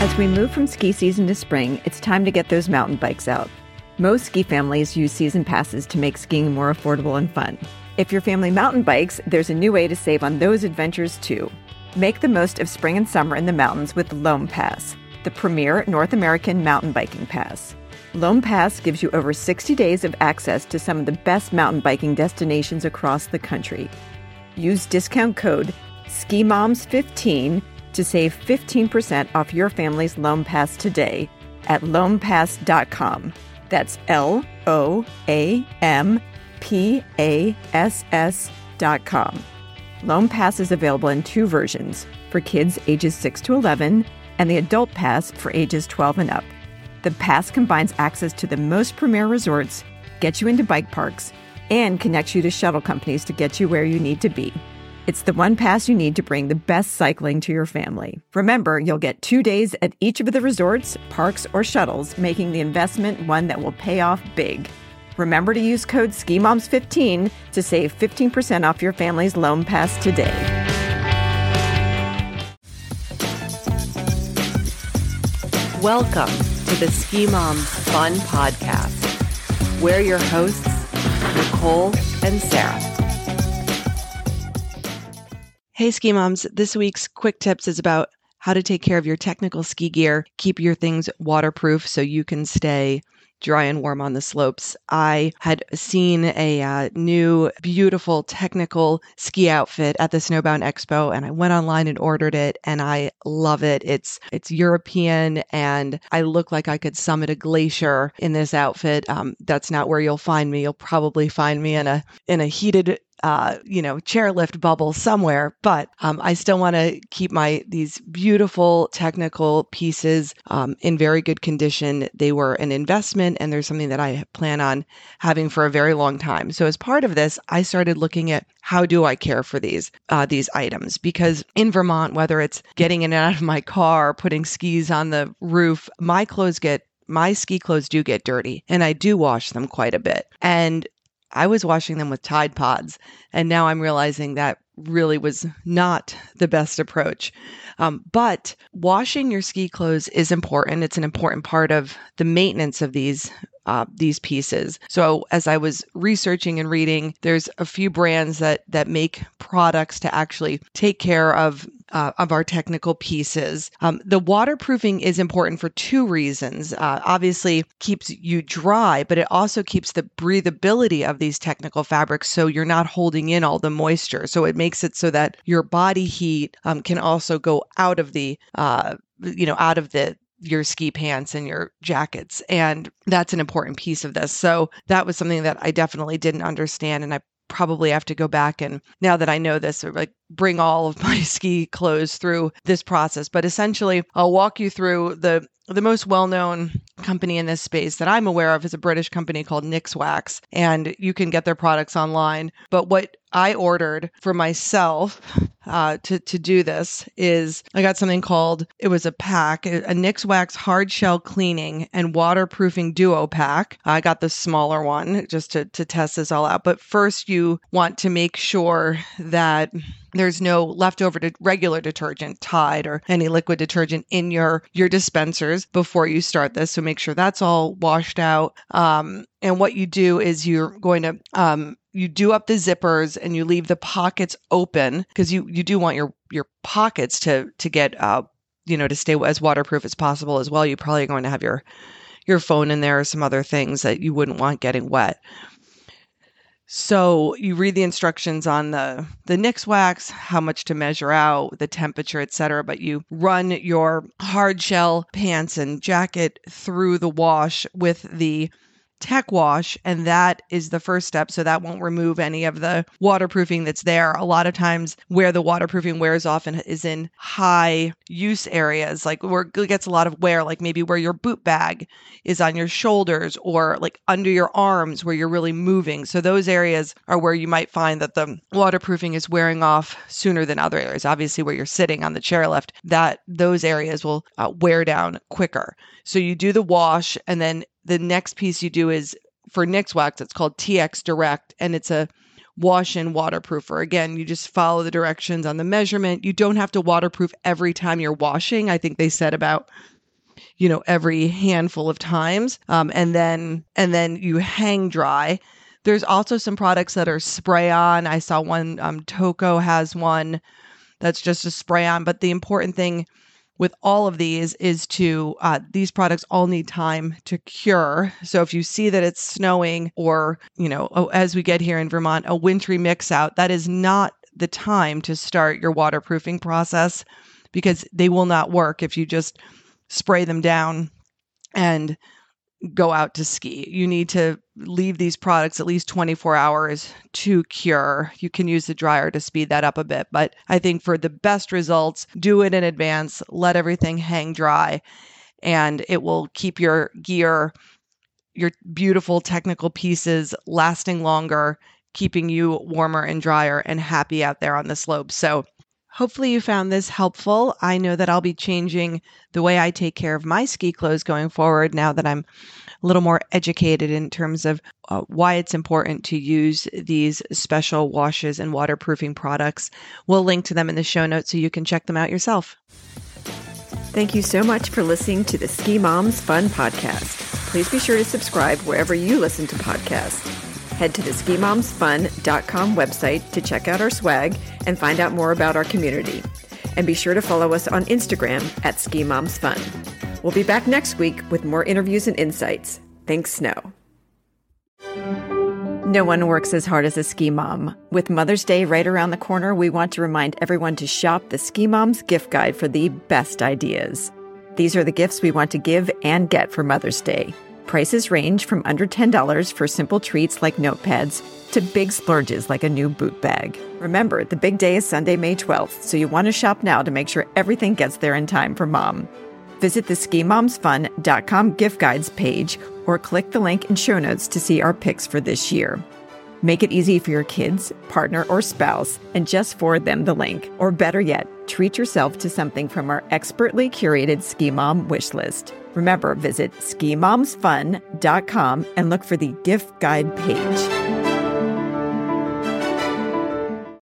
As we move from ski season to spring, it's time to get those mountain bikes out. Most ski families use season passes to make skiing more affordable and fun. If your family mountain bikes, there's a new way to save on those adventures too. Make the most of spring and summer in the mountains with Loam Pass, the premier North American mountain biking pass. Loam Pass gives you over 60 days of access to some of the best mountain biking destinations across the country. Use discount code SKIMOMS15 to save 15% off your family's Loam Pass today at loampass.com. That's L O A M P A S S.com. Loam Pass is available in two versions for kids ages 6 to 11 and the Adult Pass for ages 12 and up. The pass combines access to the most premier resorts, gets you into bike parks, and connects you to shuttle companies to get you where you need to be. It's the one pass you need to bring the best cycling to your family. Remember, you'll get two days at each of the resorts, parks, or shuttles, making the investment one that will pay off big. Remember to use code SKIMOMS15 to save 15% off your family's Loam Pass today. Welcome to the Ski Moms Fun Podcast. We're your hosts, Nicole and Sarah. Hey, ski moms. This week's quick tips is about how to take care of your technical ski gear, keep your things waterproof so you can stay dry and warm on the slopes. I had seen a uh, new, beautiful technical ski outfit at the Snowbound Expo, and I went online and ordered it, and I love it. It's it's European, and I look like I could summit a glacier in this outfit. Um, that's not where you'll find me. You'll probably find me in a in a heated uh, you know, chairlift bubble somewhere, but um, I still want to keep my these beautiful technical pieces um, in very good condition. They were an investment, and there's something that I plan on having for a very long time. So as part of this, I started looking at how do I care for these uh, these items because in Vermont, whether it's getting in and out of my car, putting skis on the roof, my clothes get my ski clothes do get dirty and I do wash them quite a bit. And I was washing them with Tide Pods, and now I'm realizing that really was not the best approach. Um, but washing your ski clothes is important. It's an important part of the maintenance of these uh, these pieces. So as I was researching and reading, there's a few brands that that make products to actually take care of uh, of our technical pieces. Um, the waterproofing is important for two reasons. Uh, obviously, keeps you dry, but it also keeps the breathability of these technical fabrics so you're not holding in all the moisture. So it makes it so that your body heat um, can also go out of the uh, you know out of the your ski pants and your jackets. And that's an important piece of this. So that was something that I definitely didn't understand. And I probably have to go back and now that I know this, like bring all of my ski clothes through this process. But essentially, I'll walk you through the the most well-known company in this space that I'm aware of is a British company called Nikwax, and you can get their products online. But what I ordered for myself uh, to to do this is I got something called it was a pack a Nikwax hard shell cleaning and waterproofing duo pack. I got the smaller one just to to test this all out. But first, you want to make sure that there's no leftover de- regular detergent, Tide or any liquid detergent in your your dispensers before you start this. So make sure that's all washed out. Um, and what you do is you're going to um, you do up the zippers and you leave the pockets open because you you do want your your pockets to to get uh you know to stay as waterproof as possible as well. You're probably going to have your your phone in there or some other things that you wouldn't want getting wet. So you read the instructions on the the Nikwax, how much to measure out, the temperature, etc. But you run your hard shell pants and jacket through the wash with the tech wash and that is the first step. So that won't remove any of the waterproofing that's there. A lot of times where the waterproofing wears off and is in high use areas like where it gets a lot of wear like maybe where your boot bag is on your shoulders or like under your arms where you're really moving. So those areas are where you might find that the waterproofing is wearing off sooner than other areas. Obviously where you're sitting on the chairlift that those areas will uh, wear down quicker. So you do the wash and then the next piece you do is for Nikwax, it's called TX Direct, and it's a wash in waterproofer. Again, you just follow the directions on the measurement. You don't have to waterproof every time you're washing. I think they said about you know every handful of times um, and then and then you hang dry there's also some products that are spray on i saw one um, Toko has one that's just a spray on but the important thing with all of these is to uh, these products all need time to cure. So if you see that it's snowing or you know oh, as we get here in vermont a wintry mix out that is not the time to start your waterproofing process because they will not work if you just spray them down and go out to ski. You need to leave these products at least 24 hours to cure. You can use the dryer to speed that up a bit, but I think for the best results, do it in advance, let everything hang dry, and it will keep your gear, your beautiful technical pieces lasting longer, keeping you warmer and drier and happy out there on the slopes. So Hopefully, you found this helpful. I know that I'll be changing the way I take care of my ski clothes going forward now that I'm a little more educated in terms of uh, why it's important to use these special washes and waterproofing products. We'll link to them in the show notes so you can check them out yourself. Thank you so much for listening to the Ski Moms Fun Podcast. Please be sure to subscribe wherever you listen to podcasts. Head to the skimomsfun.com website to check out our swag and find out more about our community. And be sure to follow us on Instagram at skimomsfun. We'll be back next week with more interviews and insights. Thanks, Snow. No one works as hard as a ski mom. With Mother's Day right around the corner, we want to remind everyone to shop the Ski Mom's gift guide for the best ideas. These are the gifts we want to give and get for Mother's Day. Prices range from under $10 for simple treats like notepads to big splurges like a new boot bag. Remember, the big day is Sunday, May 12th, so you want to shop now to make sure everything gets there in time for mom. Visit the skimomsfun.com gift guides page or click the link in show notes to see our picks for this year. Make it easy for your kids, partner, or spouse and just forward them the link. Or better yet, treat yourself to something from our expertly curated Ski Mom wish list. Remember, visit skimomsfun.com and look for the gift guide page.